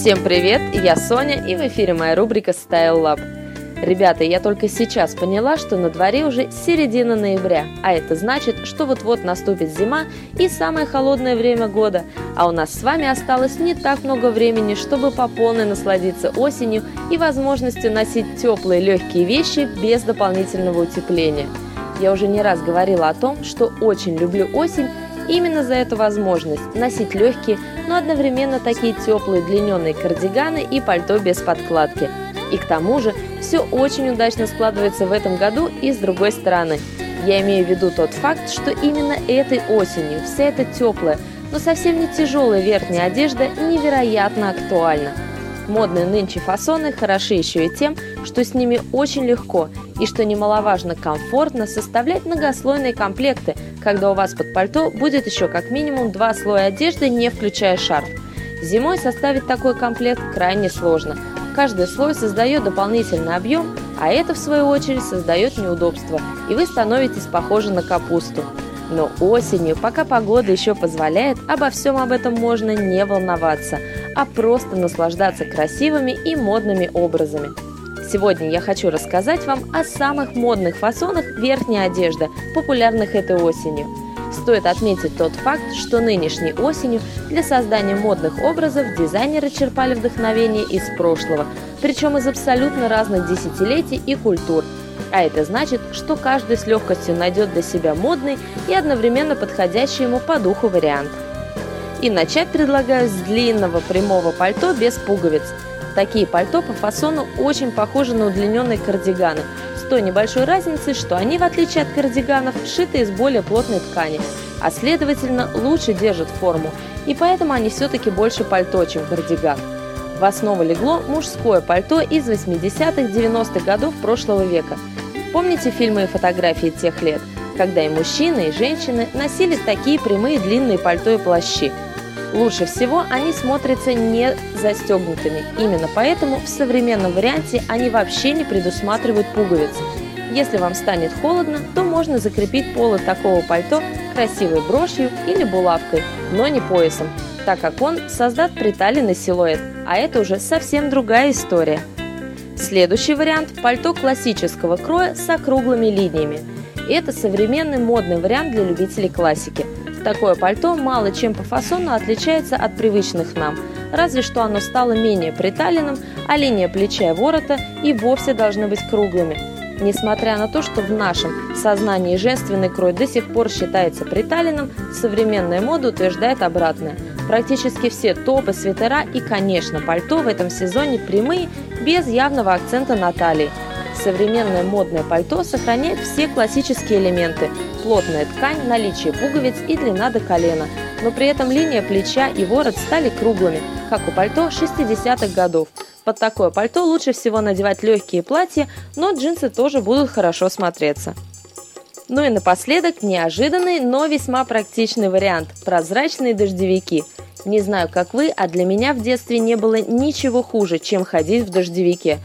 Всем привет, я Соня и в эфире моя рубрика Style Lab. Ребята, я только сейчас поняла, что на дворе уже середина ноября, а это значит, что вот-вот наступит зима и самое холодное время года, а у нас с вами осталось не так много времени, чтобы по полной насладиться осенью и возможностью носить теплые легкие вещи без дополнительного утепления. Я уже не раз говорила о том, что очень люблю осень Именно за эту возможность носить легкие, но одновременно такие теплые длинненные кардиганы и пальто без подкладки. И к тому же все очень удачно складывается в этом году и с другой стороны. Я имею в виду тот факт, что именно этой осенью вся эта теплая, но совсем не тяжелая верхняя одежда невероятно актуальна. Модные нынче фасоны хороши еще и тем, что с ними очень легко и, что немаловажно, комфортно составлять многослойные комплекты, когда у вас под пальто будет еще как минимум два слоя одежды, не включая шарф. Зимой составить такой комплект крайне сложно. Каждый слой создает дополнительный объем, а это, в свою очередь, создает неудобства, и вы становитесь похожи на капусту. Но осенью, пока погода еще позволяет, обо всем об этом можно не волноваться, а просто наслаждаться красивыми и модными образами. Сегодня я хочу рассказать вам о самых модных фасонах верхней одежды, популярных этой осенью. Стоит отметить тот факт, что нынешней осенью для создания модных образов дизайнеры черпали вдохновение из прошлого, причем из абсолютно разных десятилетий и культур – а это значит, что каждый с легкостью найдет для себя модный и одновременно подходящий ему по духу вариант. И начать предлагаю с длинного прямого пальто без пуговиц. Такие пальто по фасону очень похожи на удлиненные кардиганы, с той небольшой разницей, что они, в отличие от кардиганов, сшиты из более плотной ткани, а следовательно лучше держат форму, и поэтому они все-таки больше пальто, чем кардиган. В основу легло мужское пальто из 80-х-90-х годов прошлого века – Помните фильмы и фотографии тех лет, когда и мужчины, и женщины носили такие прямые длинные пальто и плащи? Лучше всего они смотрятся не застегнутыми. Именно поэтому в современном варианте они вообще не предусматривают пуговиц. Если вам станет холодно, то можно закрепить полы такого пальто красивой брошью или булавкой, но не поясом, так как он создаст приталенный силуэт, а это уже совсем другая история. Следующий вариант – пальто классического кроя с округлыми линиями. Это современный модный вариант для любителей классики. Такое пальто мало чем по фасону отличается от привычных нам, разве что оно стало менее приталенным, а линия плеча и ворота и вовсе должны быть круглыми. Несмотря на то, что в нашем сознании женственный крой до сих пор считается приталенным, современная мода утверждает обратное – Практически все топы, свитера и, конечно, пальто в этом сезоне прямые, без явного акцента на талии. Современное модное пальто сохраняет все классические элементы – плотная ткань, наличие пуговиц и длина до колена, но при этом линия плеча и ворот стали круглыми, как у пальто 60-х годов. Под такое пальто лучше всего надевать легкие платья, но джинсы тоже будут хорошо смотреться. Ну и напоследок неожиданный, но весьма практичный вариант – прозрачные дождевики – не знаю, как вы, а для меня в детстве не было ничего хуже, чем ходить в дождевике.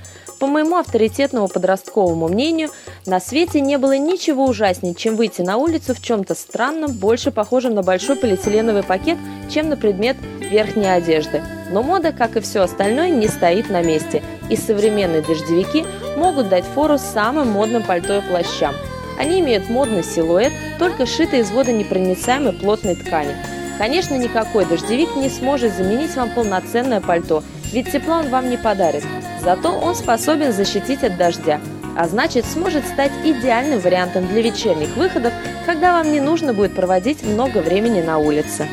По моему авторитетному подростковому мнению, на свете не было ничего ужаснее, чем выйти на улицу в чем-то странном, больше похожем на большой полиэтиленовый пакет, чем на предмет верхней одежды. Но мода, как и все остальное, не стоит на месте, и современные дождевики могут дать фору самым модным пальто и плащам. Они имеют модный силуэт, только сшитый из водонепроницаемой плотной ткани – Конечно, никакой дождевик не сможет заменить вам полноценное пальто, ведь тепла он вам не подарит. Зато он способен защитить от дождя, а значит сможет стать идеальным вариантом для вечерних выходов, когда вам не нужно будет проводить много времени на улице.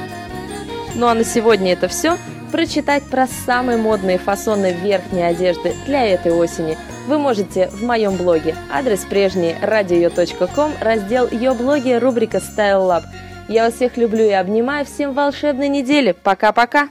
Ну а на сегодня это все. Прочитать про самые модные фасоны верхней одежды для этой осени вы можете в моем блоге. Адрес прежний radio.com, раздел ее блоги, рубрика Style Lab – я вас всех люблю и обнимаю. Всем волшебной недели. Пока-пока.